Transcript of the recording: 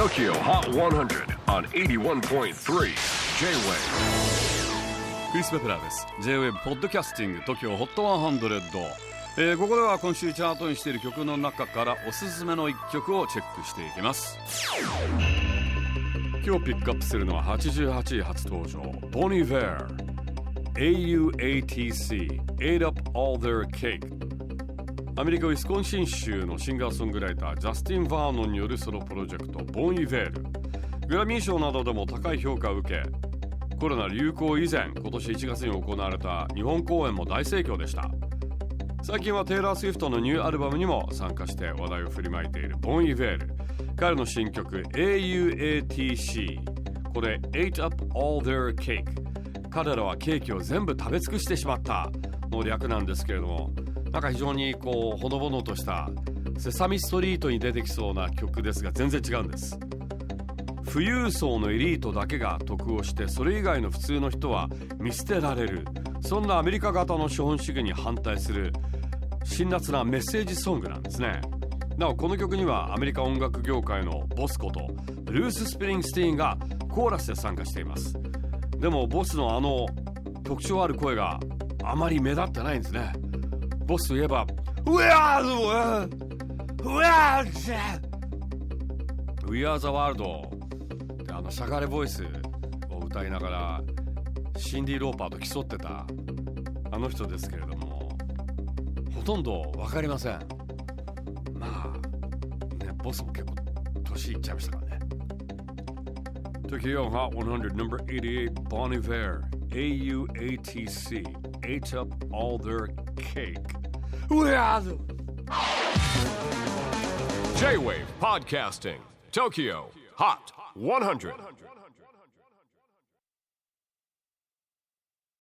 TOKYO HOT 100 on 81.3 J-WAVE. クリス・ベプラーです。J-WAVE ポッドキャスティング TOKYO HOT 100、えー、ここでは今週チャートにしている曲の中からおすすめの一曲をチェックしていきます。今日ピックアップするのは88位初登場。ボニー・ヴェア AUATC Ate Up All Their Cake アメリカ・ウィスコンシン州のシンガーソングライタージャスティン・バーノンによるソロプロジェクトボン・イヴェール。グラミー賞などでも高い評価を受けコロナ流行以前今年1月に行われた日本公演も大盛況でした。最近はテイラー・スウィフトのニューアルバムにも参加して話題を振りまいているボン・イヴェール。彼の新曲 AUATC これ Ate Up All Their Cake 彼らはケーキを全部食べ尽くしてしまった。の略なんですけれどもなんか非常にこうほのぼのとしたセサミストリートに出てきそうな曲ですが全然違うんです。富裕層のエリートだけが得をしてそれ以外の普通の人は見捨てられる。そんなアメリカ型の資本主義に反対する辛辣なメッセージソングなんですね。なおこの曲にはアメリカ音楽業界のボスことブルース・スプリングスティーンがコーラスで参加しています。でもボスのあの特徴ある声があまり目立ってないんですね。ボスといえば「We are the world! We are the We are the world!」ってあのしゃがれボイスを歌いながらシンディ・ローパーと競ってたあの人ですけれどもほとんど分かりませんまあねボスも結構年いっちゃいましたからね Tokyo Hot 100 number 88 Bon Iver AUATC ate up all their cake. J-WAVE PODCASTING TOKYO HOT 100